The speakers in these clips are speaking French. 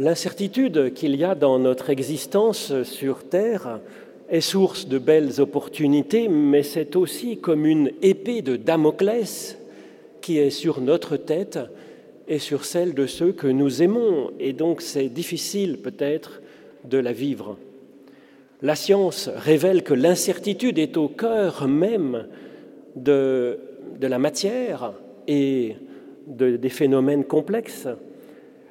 L'incertitude qu'il y a dans notre existence sur Terre est source de belles opportunités, mais c'est aussi comme une épée de Damoclès qui est sur notre tête et sur celle de ceux que nous aimons, et donc c'est difficile peut-être de la vivre. La science révèle que l'incertitude est au cœur même de, la matière et de, des phénomènes complexes.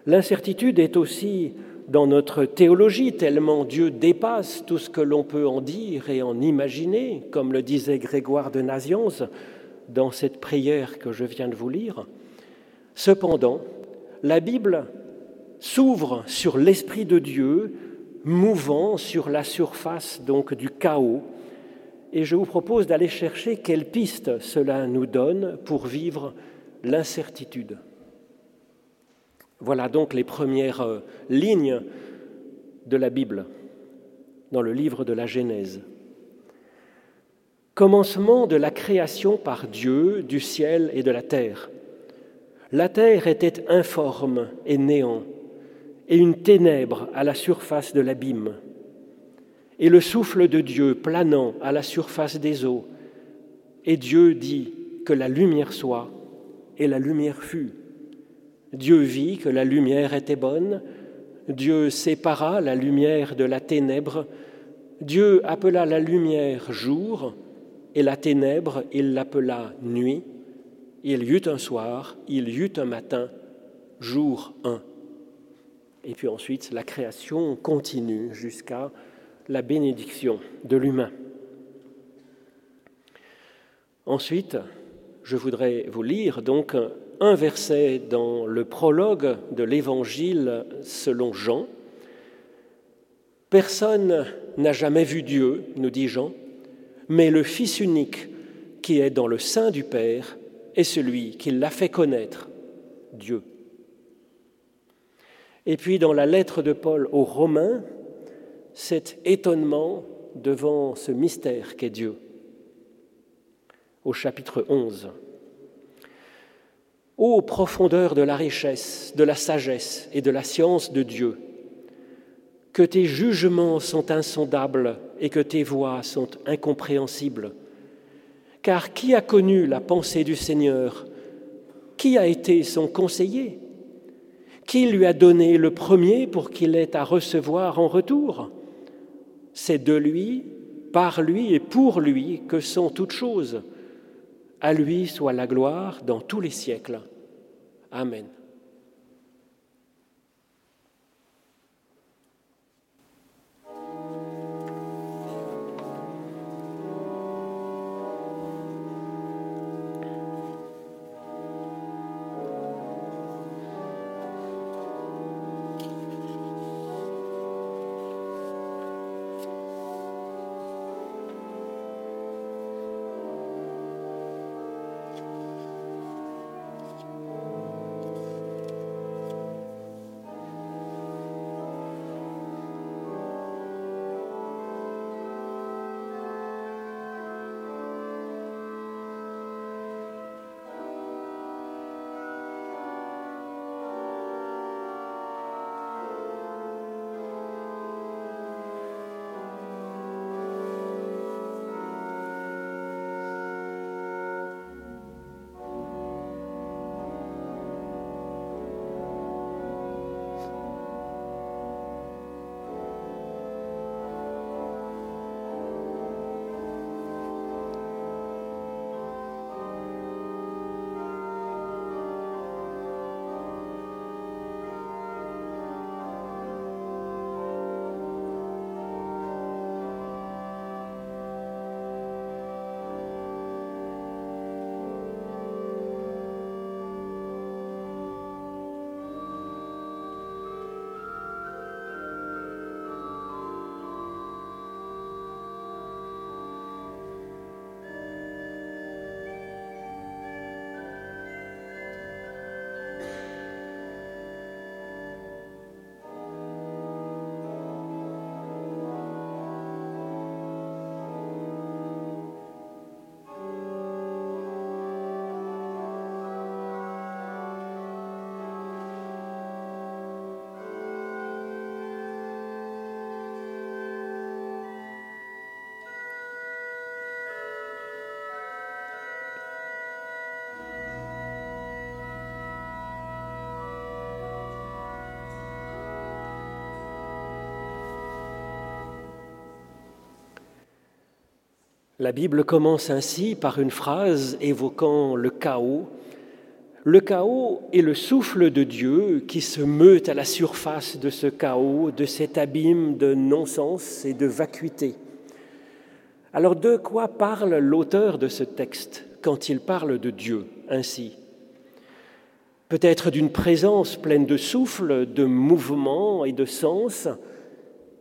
L'incertitude est aussi dans notre théologie, tellement Dieu dépasse tout ce que l'on peut en dire et en imaginer, comme le disait Grégoire de Nazianze dans cette prière que je viens de vous lire. Cependant, la Bible s'ouvre sur l'Esprit de Dieu, mouvant sur la surface donc du chaos, et je vous propose d'aller chercher quelles pistes cela nous donne pour vivre l'incertitude. Voilà donc les premières euh, lignes de la Bible dans le livre de la Genèse. Commencement de la création par Dieu du ciel et de la terre. La terre était informe et néant, et une ténèbre à la surface de l'abîme, et le souffle de Dieu planant à la surface des eaux. Et Dieu dit que la lumière soit, et la lumière fut. Dieu vit que la lumière était bonne, Dieu sépara la lumière de la ténèbre, Dieu appela la lumière jour, et la ténèbre il l'appela nuit. Il y eut un soir, il y eut un matin, jour 1. Et puis ensuite, la création continue jusqu'à la bénédiction de l'humain. Ensuite, je voudrais vous lire donc un verset dans le prologue de l'Évangile selon Jean. Personne n'a jamais vu Dieu, nous dit Jean, mais le Fils unique qui est dans le sein du Père est celui qui l'a fait connaître, Dieu. Et puis dans la lettre de Paul aux Romains, cet étonnement devant ce mystère qu'est Dieu. Au chapitre 11. Ô profondeur de la richesse, de la sagesse et de la science de Dieu, que tes jugements sont insondables et que tes voies sont incompréhensibles. Car qui a connu la pensée du Seigneur? Qui a été son conseiller? Qui lui a donné le premier pour qu'il ait à recevoir en retour? C'est de lui, par lui et pour lui que sont toutes choses. À lui soit la gloire dans tous les siècles. Amen. La Bible commence ainsi par une phrase évoquant le chaos. Le chaos est le souffle de Dieu qui se meut à la surface de ce chaos, de cet abîme de non-sens et de vacuité. Alors de quoi parle l'auteur de ce texte quand il parle de Dieu ainsi? Peut-être d'une présence pleine de souffle, de mouvement et de sens,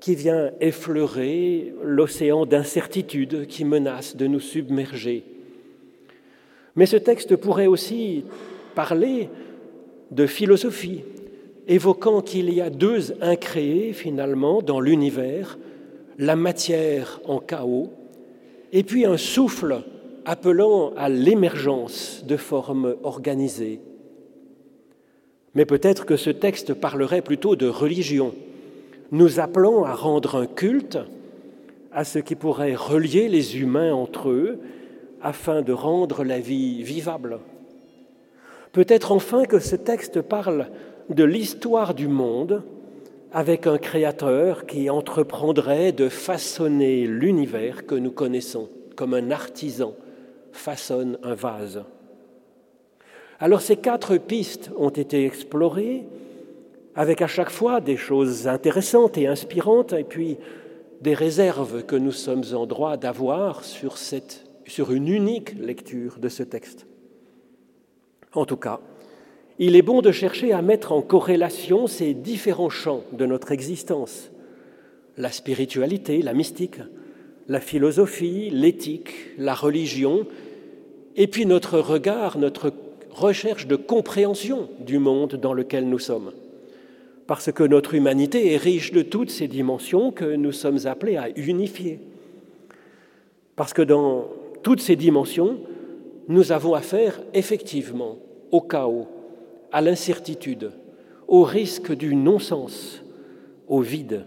qui vient effleurer l'océan d'incertitude qui menace de nous submerger. Mais ce texte pourrait aussi parler de philosophie, évoquant qu'il y a deux incréés finalement dans l'univers, la matière en chaos, et puis un souffle appelant à l'émergence de formes organisées. Mais peut-être que ce texte parlerait plutôt de religion, nous appelons à rendre un culte à ce qui pourrait relier les humains entre eux afin de rendre la vie vivable. Peut-être enfin que ce texte parle de l'histoire du monde avec un créateur qui entreprendrait de façonner l'univers que nous connaissons, comme un artisan façonne un vase. Alors ces quatre pistes ont été explorées avec à chaque fois des choses intéressantes et inspirantes, et puis des réserves que nous sommes en droit d'avoir sur, une unique lecture de ce texte. En tout cas, il est bon de chercher à mettre en corrélation ces différents champs de notre existence, la spiritualité, la mystique, la philosophie, l'éthique, la religion, et puis notre regard, notre recherche de compréhension du monde dans lequel nous sommes parce que notre humanité est riche de toutes ces dimensions que nous sommes appelés à unifier. Parce que dans toutes ces dimensions, nous avons affaire effectivement au chaos, à l'incertitude, au risque du non-sens, au vide.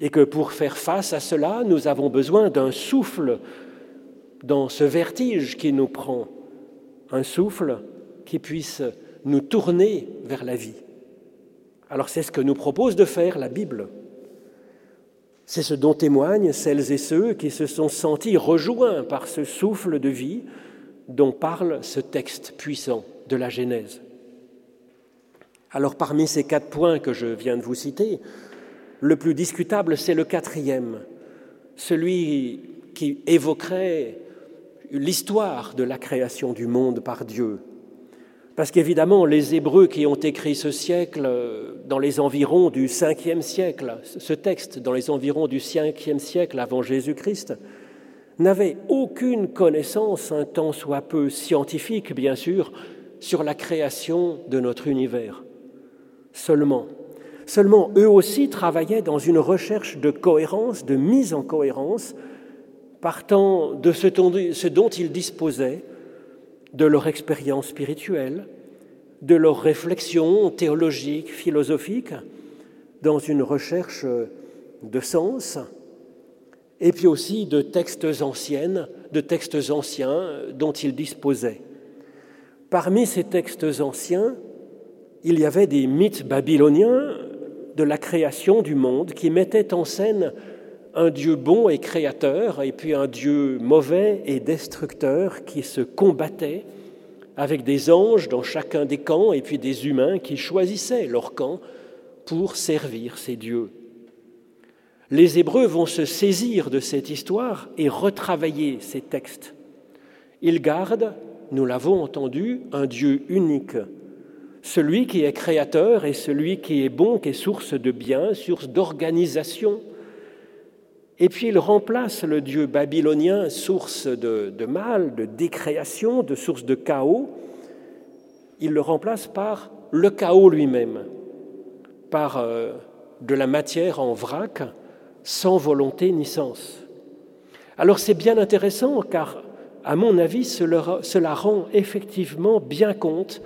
Et que pour faire face à cela, nous avons besoin d'un souffle dans ce vertige qui nous prend, un souffle qui puisse nous tourner vers la vie. Alors c'est ce que nous propose de faire la Bible. C'est ce dont témoignent celles et ceux qui se sont sentis rejoints par ce souffle de vie dont parle ce texte puissant de la Genèse. Alors parmi ces quatre points que je viens de vous citer, le plus discutable, c'est le quatrième, celui qui évoquerait l'histoire de la création du monde par Dieu, parce qu'évidemment, les Hébreux qui ont écrit ce siècle euh, dans les environs du 5e siècle, ce texte dans les environs du 5e siècle avant Jésus-Christ, n'avaient aucune connaissance, un tant soit peu scientifique bien sûr, sur la création de notre univers. Seulement, seulement eux aussi travaillaient dans une recherche de cohérence, de mise en cohérence, partant de ce dont ils disposaient de leur expérience spirituelle, de leur réflexion théologique, philosophique, dans une recherche de sens, et puis aussi de textes anciens, de textes anciens dont ils disposaient. Parmi ces textes anciens, il y avait des mythes babyloniens de la création du monde qui mettaient en scène un Dieu bon et créateur, et puis un Dieu mauvais et destructeur qui se combattait avec des anges dans chacun des camps, et puis des humains qui choisissaient leur camp pour servir ces dieux. Les Hébreux vont se saisir de cette histoire et retravailler ces textes. Ils gardent, nous l'avons entendu, un Dieu unique, celui qui est créateur et celui qui est bon, qui est source de bien, source d'organisation, et puis il remplace le dieu babylonien, source de, mal, de décréation, de source de chaos, il le remplace par le chaos lui-même, par euh, de la matière en vrac, sans volonté ni sens. Alors c'est bien intéressant car, à mon avis, cela, cela rend effectivement bien compte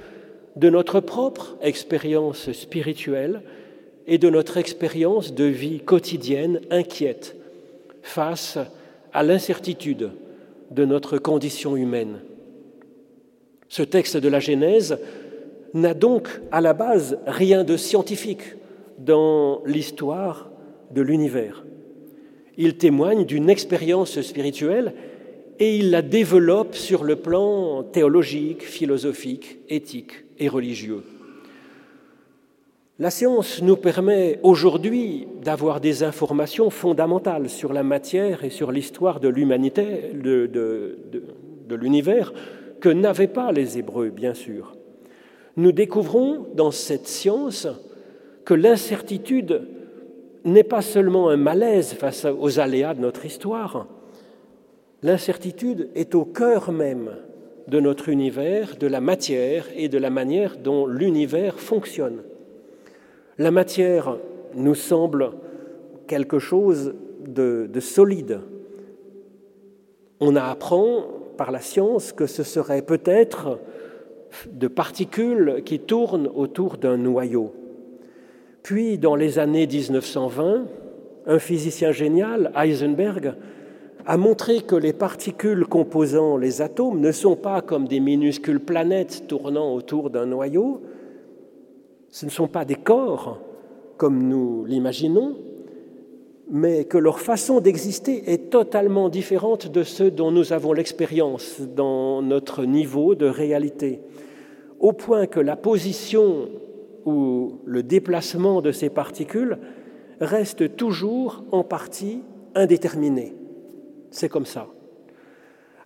de notre propre expérience spirituelle et de notre expérience de vie quotidienne inquiète face à l'incertitude de notre condition humaine. Ce texte de la Genèse n'a donc à la base rien de scientifique dans l'histoire de l'univers. Il témoigne d'une expérience spirituelle et il la développe sur le plan théologique, philosophique, éthique et religieux. La science nous permet aujourd'hui d'avoir des informations fondamentales sur la matière et sur l'histoire de l'humanité, de, l'univers, que n'avaient pas les Hébreux, bien sûr. Nous découvrons dans cette science que l'incertitude n'est pas seulement un malaise face aux aléas de notre histoire, l'incertitude est au cœur même de notre univers, de la matière et de la manière dont l'univers fonctionne. La matière nous semble quelque chose de, solide. On apprend par la science que ce serait peut-être de particules qui tournent autour d'un noyau. Puis, dans les années 1920, un physicien génial, Heisenberg, a montré que les particules composant les atomes ne sont pas comme des minuscules planètes tournant autour d'un noyau, ce ne sont pas des corps comme nous l'imaginons, mais que leur façon d'exister est totalement différente de ceux dont nous avons l'expérience dans notre niveau de réalité, au point que la position ou le déplacement de ces particules reste toujours en partie indéterminé. C'est comme ça.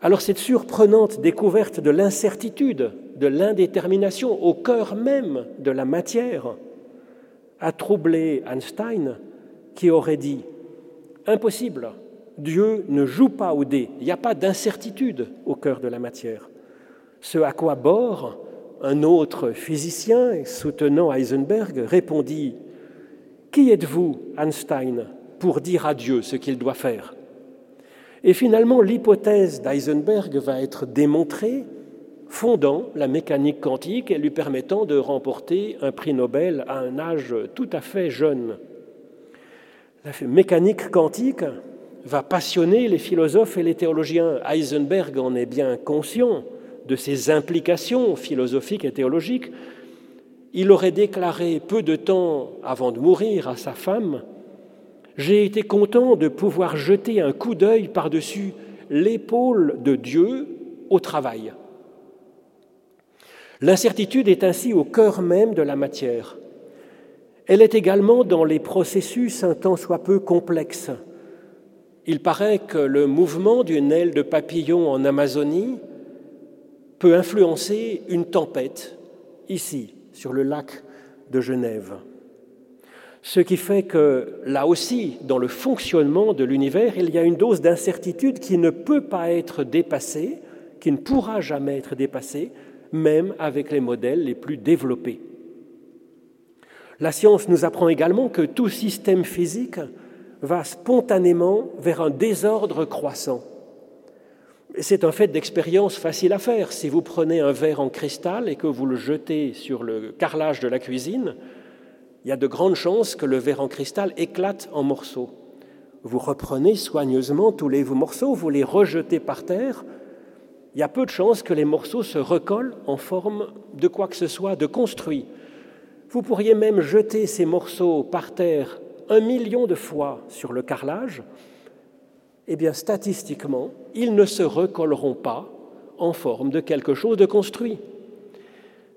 Alors cette surprenante découverte de l'incertitude, de l'indétermination au cœur même de la matière a troublé Einstein qui aurait dit Impossible, Dieu ne joue pas au dé, il n'y a pas d'incertitude au cœur de la matière. Ce à quoi Bohr, un autre physicien soutenant Heisenberg, répondit Qui êtes-vous, Einstein, pour dire à Dieu ce qu'il doit faire? Et finalement, l'hypothèse d'Eisenberg va être démontrée, fondant la mécanique quantique et lui permettant de remporter un prix Nobel à un âge tout à fait jeune. La mécanique quantique va passionner les philosophes et les théologiens. Heisenberg en est bien conscient de ses implications philosophiques et théologiques. Il aurait déclaré peu de temps avant de mourir à sa femme j'ai été content de pouvoir jeter un coup d'œil par-dessus l'épaule de Dieu au travail. L'incertitude est ainsi au cœur même de la matière. Elle est également dans les processus un tant soit peu complexes. Il paraît que le mouvement d'une aile de papillon en Amazonie peut influencer une tempête ici, sur le lac de Genève. Ce qui fait que là aussi, dans le fonctionnement de l'univers, il y a une dose d'incertitude qui ne peut pas être dépassée, qui ne pourra jamais être dépassée, même avec les modèles les plus développés. La science nous apprend également que tout système physique va spontanément vers un désordre croissant. C'est un fait d'expérience facile à faire. Si vous prenez un verre en cristal et que vous le jetez sur le carrelage de la cuisine, il y a de grandes chances que le verre en cristal éclate en morceaux. Vous reprenez soigneusement tous les morceaux, vous les rejetez par terre. Il y a peu de chances que les morceaux se recollent en forme de quoi que ce soit de construit. Vous pourriez même jeter ces morceaux par terre un million de fois sur le carrelage. Eh bien, statistiquement, ils ne se recolleront pas en forme de quelque chose de construit.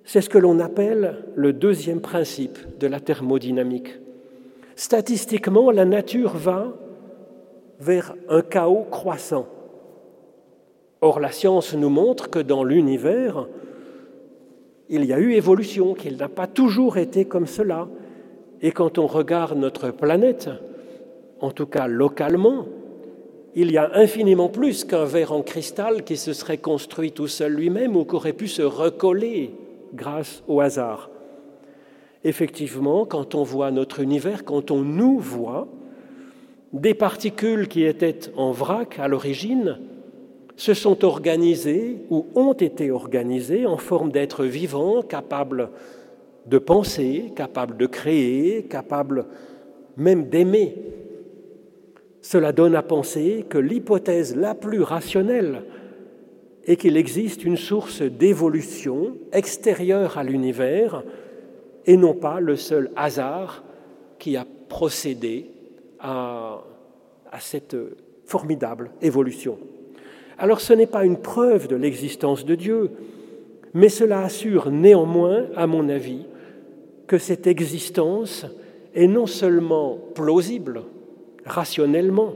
C'est ce que l'on appelle le deuxième principe de la thermodynamique. Statistiquement, la nature va vers un chaos croissant. Or, la science nous montre que dans l'univers, il y a eu évolution, qu'il n'a pas toujours été comme cela. Et quand on regarde notre planète, en tout cas localement, il y a infiniment plus qu'un verre en cristal qui se serait construit tout seul lui-même ou qui aurait pu se recoller grâce au hasard. Effectivement, quand on voit notre univers, quand on nous voit, des particules qui étaient en vrac à l'origine se sont organisées ou ont été organisées en forme d'êtres vivants, capables de penser, capables de créer, capables même d'aimer. Cela donne à penser que l'hypothèse la plus rationnelle et qu'il existe une source d'évolution extérieure à l'univers et non pas le seul hasard qui a procédé à, cette formidable évolution. alors ce n'est pas une preuve de l'existence de Dieu, mais cela assure néanmoins, à mon avis, que cette existence est non seulement plausible, rationnellement,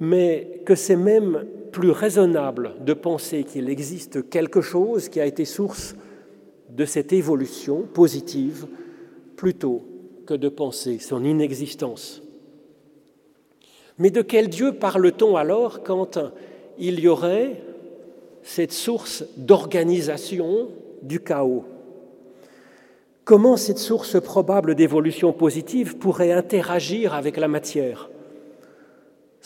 mais que c'est même plus raisonnable de penser qu'il existe quelque chose qui a été source de cette évolution positive plutôt que de penser son inexistence. Mais de quel Dieu parle-t-on alors quand il y aurait cette source d'organisation du chaos? Comment cette source probable d'évolution positive pourrait interagir avec la matière?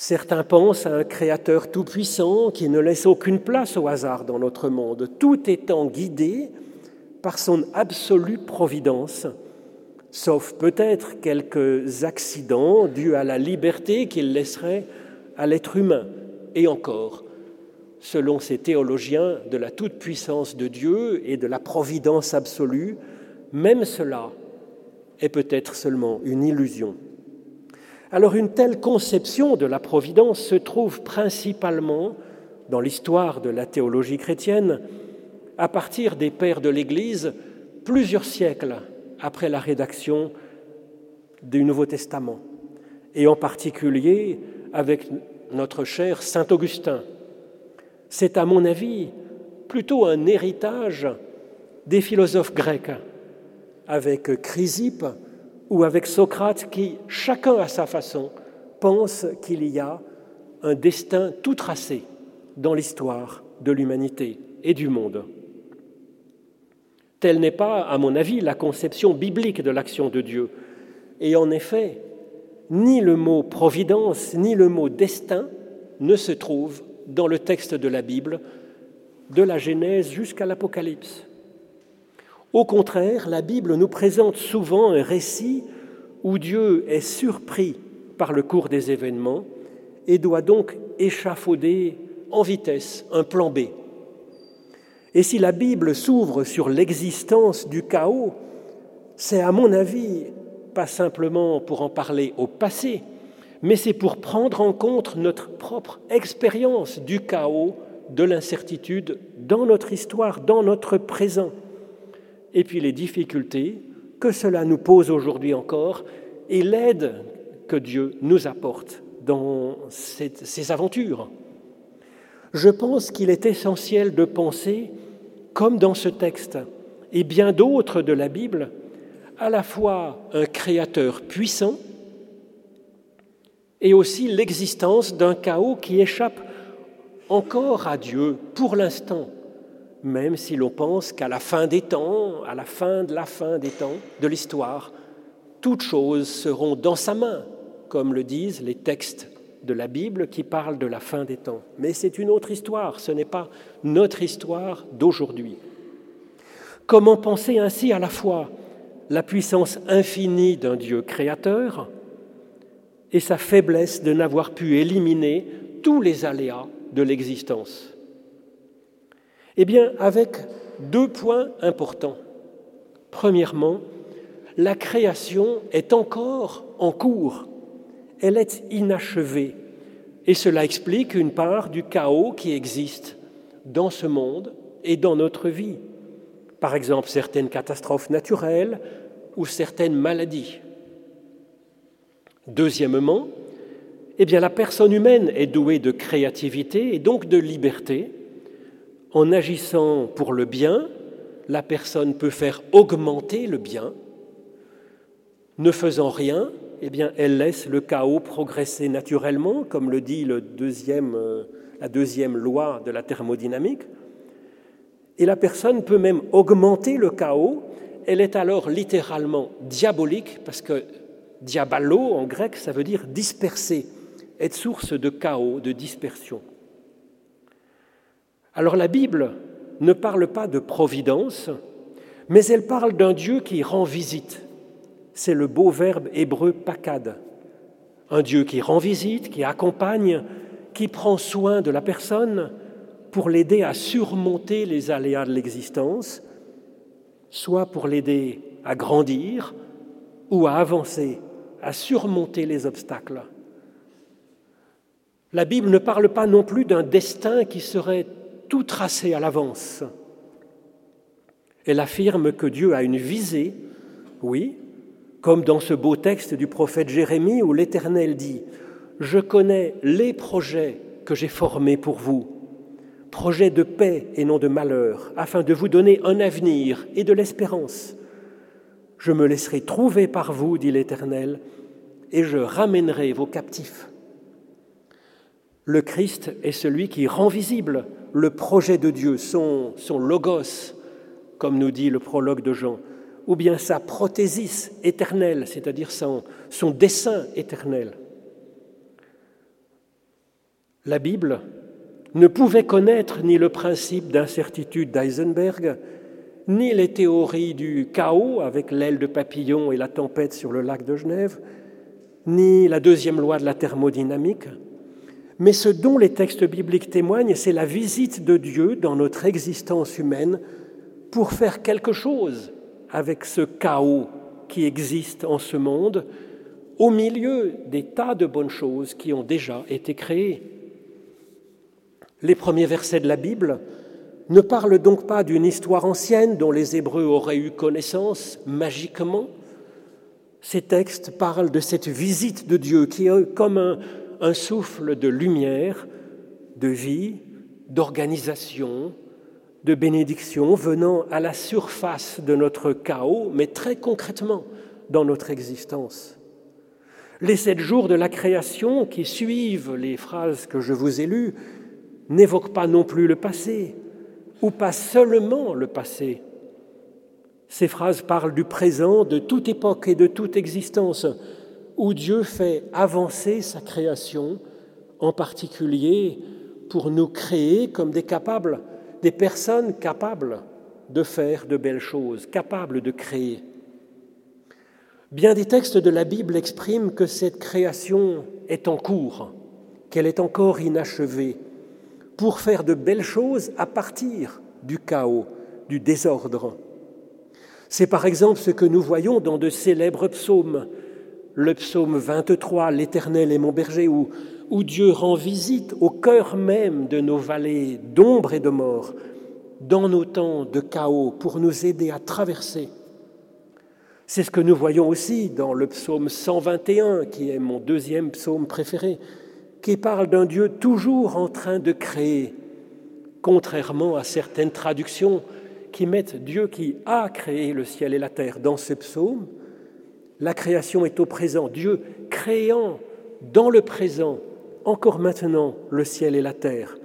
Certains pensent à un créateur tout-puissant qui ne laisse aucune place au hasard dans notre monde, tout étant guidé par son absolue providence, sauf peut-être quelques accidents dus à la liberté qu'il laisserait à l'être humain. Et encore, selon ces théologiens de la toute-puissance de Dieu et de la providence absolue, même cela est peut-être seulement une illusion. Alors une telle conception de la providence se trouve principalement dans l'histoire de la théologie chrétienne à partir des pères de l'Église plusieurs siècles après la rédaction du Nouveau Testament, et en particulier avec notre cher Saint Augustin. C'est à mon avis plutôt un héritage des philosophes grecs, avec Chrysippe ou avec Socrate qui, chacun à sa façon, pense qu'il y a un destin tout tracé dans l'histoire de l'humanité et du monde. Telle n'est pas, à mon avis, la conception biblique de l'action de Dieu. Et en effet, ni le mot providence, ni le mot destin ne se trouvent dans le texte de la Bible, de la Genèse jusqu'à l'Apocalypse. Au contraire, la Bible nous présente souvent un récit où Dieu est surpris par le cours des événements et doit donc échafauder en vitesse un plan B. Et si la Bible s'ouvre sur l'existence du chaos, c'est à mon avis pas simplement pour en parler au passé, mais c'est pour prendre en compte notre propre expérience du chaos, de l'incertitude dans notre histoire, dans notre présent, et puis les difficultés que cela nous pose aujourd'hui encore et l'aide que Dieu nous apporte dans ces aventures. Je pense qu'il est essentiel de penser, comme dans ce texte et bien d'autres de la Bible, à la fois un créateur puissant et aussi l'existence d'un chaos qui échappe encore à Dieu pour l'instant, même si l'on pense qu'à la fin des temps, à la fin de la fin des temps, de l'histoire, toutes choses seront dans sa main, comme le disent les textes de la Bible qui parle de la fin des temps. Mais c'est une autre histoire, ce n'est pas notre histoire d'aujourd'hui. Comment penser ainsi à la fois la puissance infinie d'un Dieu créateur et sa faiblesse de n'avoir pu éliminer tous les aléas de l'existence? Eh bien, avec deux points importants. Premièrement, la création est encore en cours elle est inachevée. Et cela explique une part du chaos qui existe dans ce monde et dans notre vie. Par exemple, certaines catastrophes naturelles ou certaines maladies. Deuxièmement, eh la personne humaine est douée de créativité et donc de liberté. En agissant pour le bien, la personne peut faire augmenter le bien. Ne faisant rien, eh bien, elle laisse le chaos progresser naturellement, comme le dit euh, la deuxième loi de la thermodynamique. Et la personne peut même augmenter le chaos. Elle est alors littéralement diabolique, parce que diabalo en grec, ça veut dire disperser, être source de chaos, de dispersion. Alors la Bible ne parle pas de providence, mais elle parle d'un Dieu qui rend visite c'est le beau verbe hébreu pakad. Un Dieu qui rend visite, qui accompagne, qui prend soin de la personne pour l'aider à surmonter les aléas de l'existence, soit pour l'aider à grandir ou à avancer, à surmonter les obstacles. La Bible ne parle pas non plus d'un destin qui serait tout tracé à l'avance. Elle affirme que Dieu a une visée, oui, comme dans ce beau texte du prophète Jérémie où l'Éternel dit, Je connais les projets que j'ai formés pour vous, projets de paix et non de malheur, afin de vous donner un avenir et de l'espérance. Je me laisserai trouver par vous, dit l'Éternel, et je ramènerai vos captifs. Le Christ est celui qui rend visible le projet de Dieu, son, logos, comme nous dit le prologue de Jean, ou bien sa prothésis éternelle, c'est-à-dire son, son dessein éternel. La Bible ne pouvait connaître ni le principe d'incertitude d'Eisenberg, ni les théories du chaos avec l'aile de papillon et la tempête sur le lac de Genève, ni la deuxième loi de la thermodynamique. Mais ce dont les textes bibliques témoignent, c'est la visite de Dieu dans notre existence humaine pour faire quelque chose avec ce chaos qui existe en ce monde, au milieu des tas de bonnes choses qui ont déjà été créées. Les premiers versets de la Bible ne parlent donc pas d'une histoire ancienne dont les Hébreux auraient eu connaissance magiquement. Ces textes parlent de cette visite de Dieu qui est comme un, un souffle de lumière, de vie, d'organisation, de bénédiction venant à la surface de notre chaos, mais très concrètement dans notre existence. Les sept jours de la création qui suivent les phrases que je vous ai lues n'évoquent pas non plus le passé, ou pas seulement le passé. Ces phrases parlent du présent, de toute époque et de toute existence, où Dieu fait avancer sa création, en particulier pour nous créer comme des capables des personnes capables de faire de belles choses, capables de créer. Bien des textes de la Bible expriment que cette création est en cours, qu'elle est encore inachevée, pour faire de belles choses à partir du chaos, du désordre. C'est par exemple ce que nous voyons dans de célèbres psaumes. Le psaume 23, L'Éternel est mon berger, où Dieu rend visite au cœur même de nos vallées d'ombre et de mort, dans nos temps de chaos, pour nous aider à traverser. C'est ce que nous voyons aussi dans le psaume 121, qui est mon deuxième psaume préféré, qui parle d'un Dieu toujours en train de créer, contrairement à certaines traductions qui mettent Dieu qui a créé le ciel et la terre. Dans ce psaume, la création est au présent, Dieu créant dans le présent encore maintenant le ciel et la terre,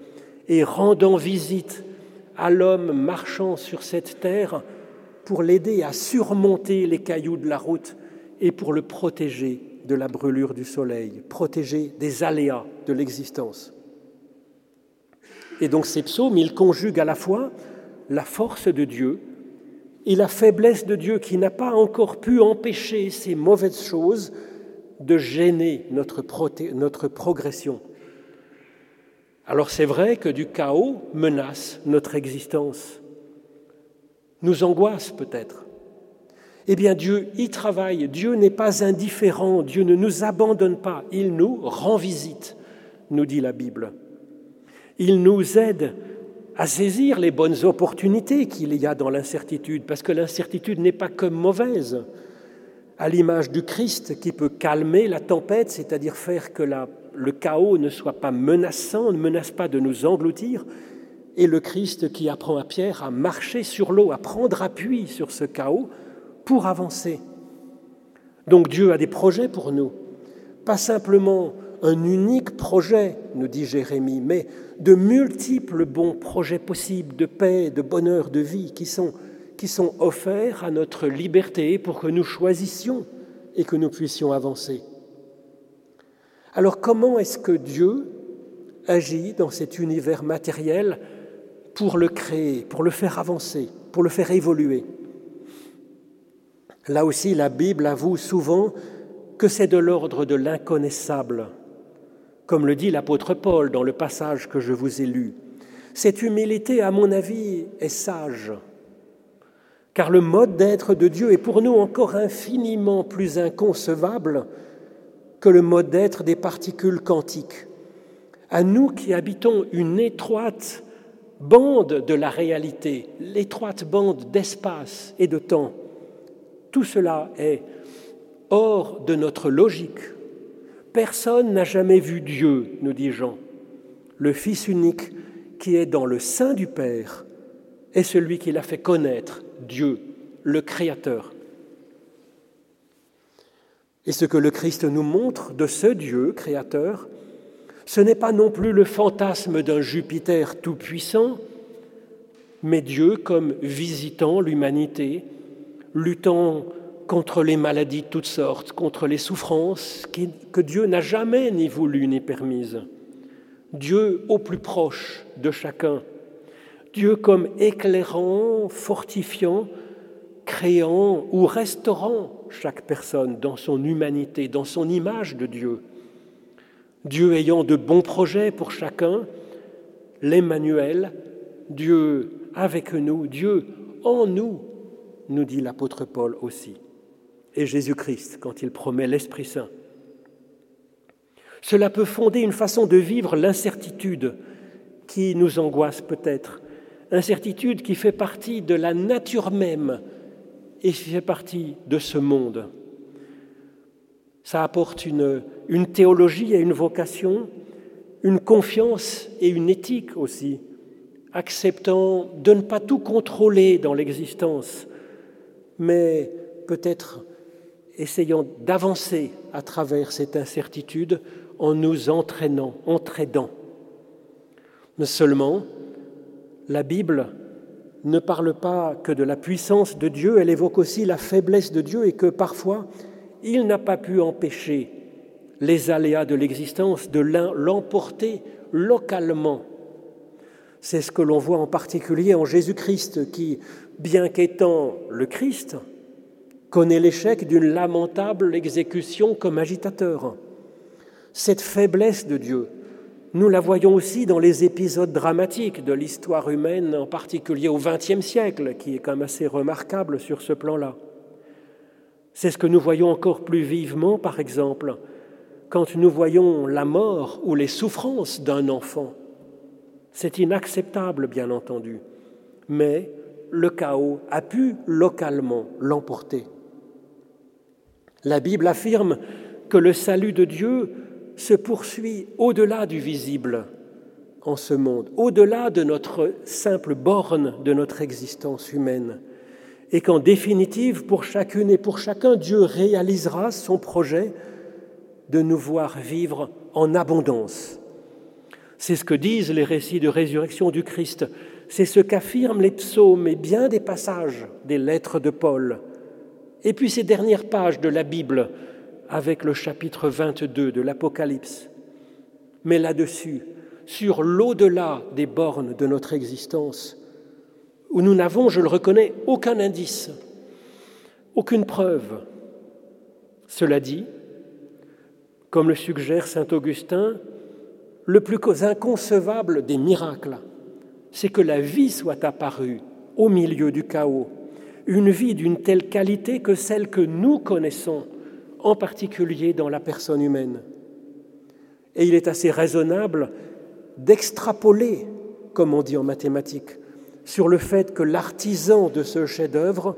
et rendant visite à l'homme marchant sur cette terre pour l'aider à surmonter les cailloux de la route et pour le protéger de la brûlure du soleil, protéger des aléas de l'existence. Et donc ces psaumes, ils conjuguent à la fois la force de Dieu et la faiblesse de Dieu qui n'a pas encore pu empêcher ces mauvaises choses de gêner notre, notre progression. Alors c'est vrai que du chaos menace notre existence, nous angoisse peut-être. Eh bien Dieu y travaille, Dieu n'est pas indifférent, Dieu ne nous abandonne pas, il nous rend visite, nous dit la Bible. Il nous aide à saisir les bonnes opportunités qu'il y a dans l'incertitude, parce que l'incertitude n'est pas que mauvaise à l'image du Christ qui peut calmer la tempête, c'est-à-dire faire que le chaos ne soit pas menaçant, ne menace pas de nous engloutir, et le Christ qui apprend à Pierre à marcher sur l'eau, à prendre appui sur ce chaos pour avancer. Donc Dieu a des projets pour nous, pas simplement un unique projet, nous dit Jérémie, mais de multiples bons projets possibles de paix, de bonheur, de vie qui sont offerts à notre liberté pour que nous choisissions et que nous puissions avancer. Alors comment est-ce que Dieu agit dans cet univers matériel pour le créer, pour le faire avancer, pour le faire évoluer? Là aussi, la Bible avoue souvent que c'est de l'ordre de l'inconnaissable, comme le dit l'apôtre Paul dans le passage que je vous ai lu. Cette humilité, à mon avis, est sage car le mode d'être de Dieu est pour nous encore infiniment plus inconcevable que le mode d'être des particules quantiques. à nous qui habitons une étroite bande de la réalité, l'étroite bande d'espace et de temps. Tout cela est hors de notre logique. Personne n'a jamais vu Dieu, nous dit Jean. Le Fils unique qui est dans le sein du Père est celui qui l'a fait connaître, Dieu, le Créateur. Et ce que le Christ nous montre de ce Dieu créateur, ce n'est pas non plus le fantasme d'un Jupiter tout-puissant, mais Dieu comme visitant l'humanité, luttant contre les maladies de toutes sortes, contre les souffrances que Dieu n'a jamais ni voulu ni permises. Dieu au plus proche de chacun. Dieu comme éclairant, fortifiant, créant ou restaurant chaque personne dans son humanité, dans son image de Dieu. Dieu ayant de bons projets pour chacun, l'Emmanuel, Dieu avec nous, Dieu en nous, nous dit l'apôtre Paul aussi, et Jésus-Christ quand il promet l'Esprit Saint. Cela peut fonder une façon de vivre l'incertitude qui nous angoisse peut-être, incertitude qui fait partie de la nature même et qui fait partie de ce monde. Ça apporte une, une théologie et une vocation, une confiance et une éthique aussi, acceptant de ne pas tout contrôler dans l'existence, mais peut-être essayant d'avancer à travers cette incertitude en nous entraînant, entraidant. Mais seulement, la Bible ne parle pas que de la puissance de Dieu, elle évoque aussi la faiblesse de Dieu et que parfois il n'a pas pu empêcher les aléas de l'existence de l'emporter localement. C'est ce que l'on voit en particulier en Jésus-Christ qui, bien qu'étant le Christ, connaît l'échec d'une lamentable exécution comme agitateur. Cette faiblesse de Dieu, nous la voyons aussi dans les épisodes dramatiques de l'histoire humaine, en particulier au XXe siècle, qui est quand même assez remarquable sur ce plan-là. C'est ce que nous voyons encore plus vivement, par exemple, quand nous voyons la mort ou les souffrances d'un enfant. C'est inacceptable, bien entendu, mais le chaos a pu localement l'emporter. La Bible affirme que le salut de Dieu se poursuit au-delà du visible en ce monde, au-delà de notre simple borne de notre existence humaine et qu'en définitive, pour chacune et pour chacun, Dieu réalisera son projet de nous voir vivre en abondance. C'est ce que disent les récits de résurrection du Christ, c'est ce qu'affirment les psaumes et bien des passages des lettres de Paul, et puis ces dernières pages de la Bible avec le chapitre 22 de l'Apocalypse. Mais là-dessus, sur l'au-delà des bornes de notre existence, où nous n'avons, je le reconnais, aucun indice, aucune preuve. Cela dit, comme le suggère saint Augustin, le plus inconcevable des miracles, c'est que la vie soit apparue au milieu du chaos, une vie d'une telle qualité que celle que nous connaissons, en particulier dans la personne humaine. Et il est assez raisonnable d'extrapoler, comme on dit en mathématiques, sur le fait que l'artisan de ce chef-d'œuvre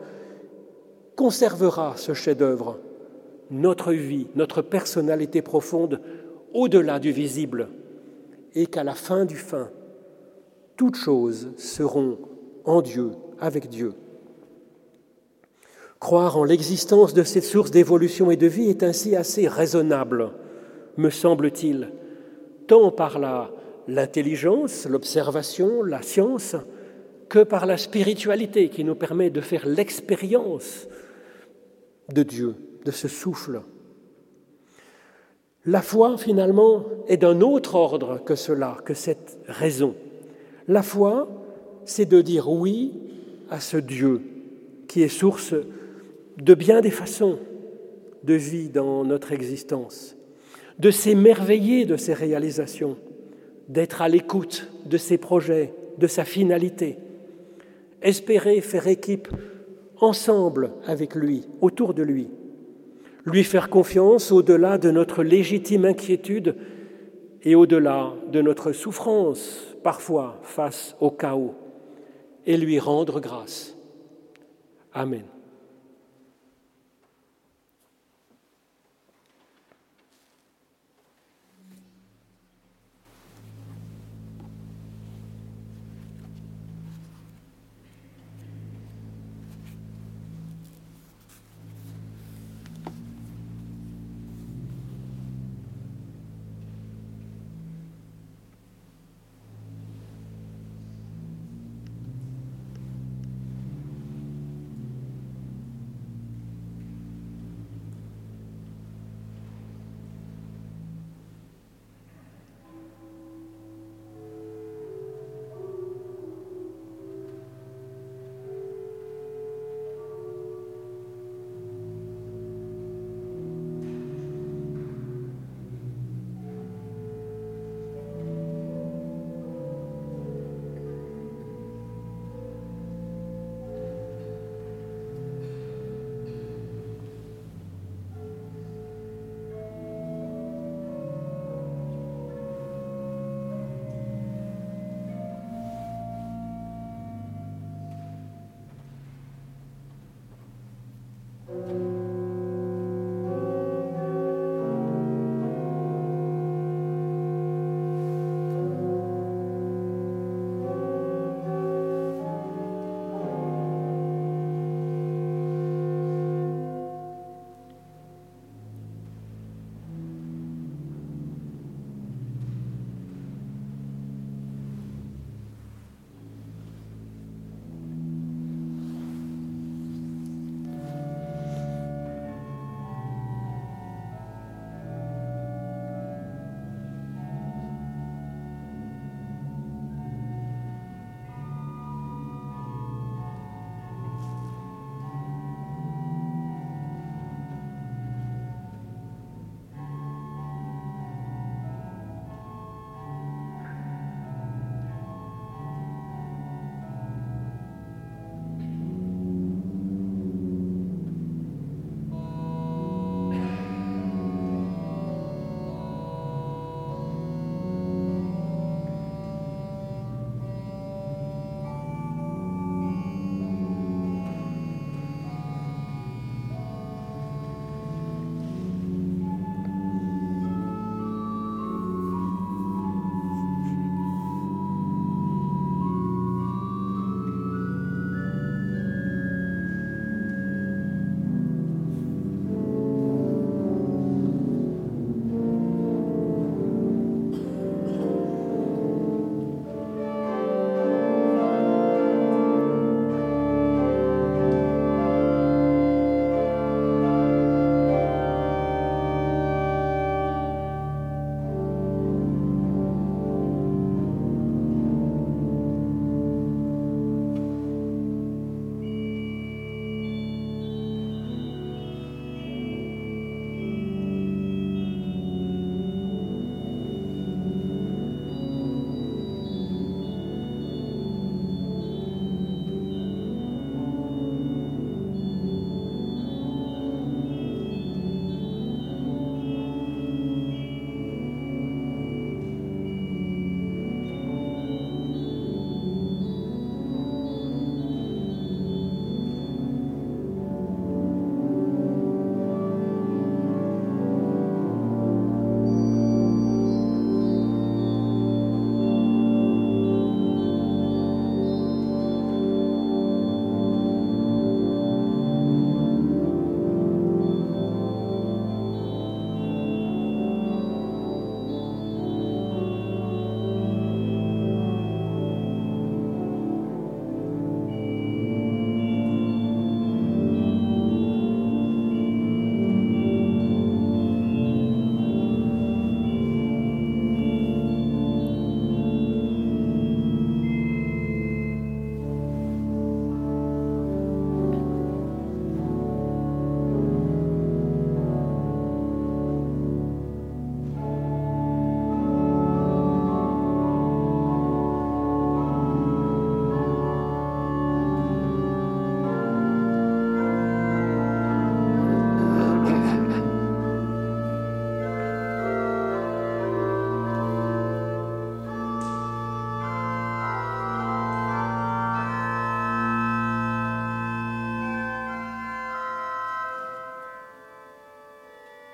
conservera ce chef-d'œuvre, notre vie, notre personnalité profonde, au-delà du visible, et qu'à la fin du fin, toutes choses seront en Dieu, avec Dieu. Croire en l'existence de cette source d'évolution et de vie est ainsi assez raisonnable, me semble-t-il, tant par l'intelligence, l'observation, la science, que par la spiritualité qui nous permet de faire l'expérience de Dieu, de ce souffle. La foi, finalement, est d'un autre ordre que cela, que cette raison. La foi, c'est de dire oui à ce Dieu qui est source de bien des façons de vie dans notre existence, de s'émerveiller de ses réalisations, d'être à l'écoute de ses projets, de sa finalité, espérer faire équipe ensemble avec lui, autour de lui, lui faire confiance au-delà de notre légitime inquiétude et au-delà de notre souffrance, parfois face au chaos, et lui rendre grâce. Amen.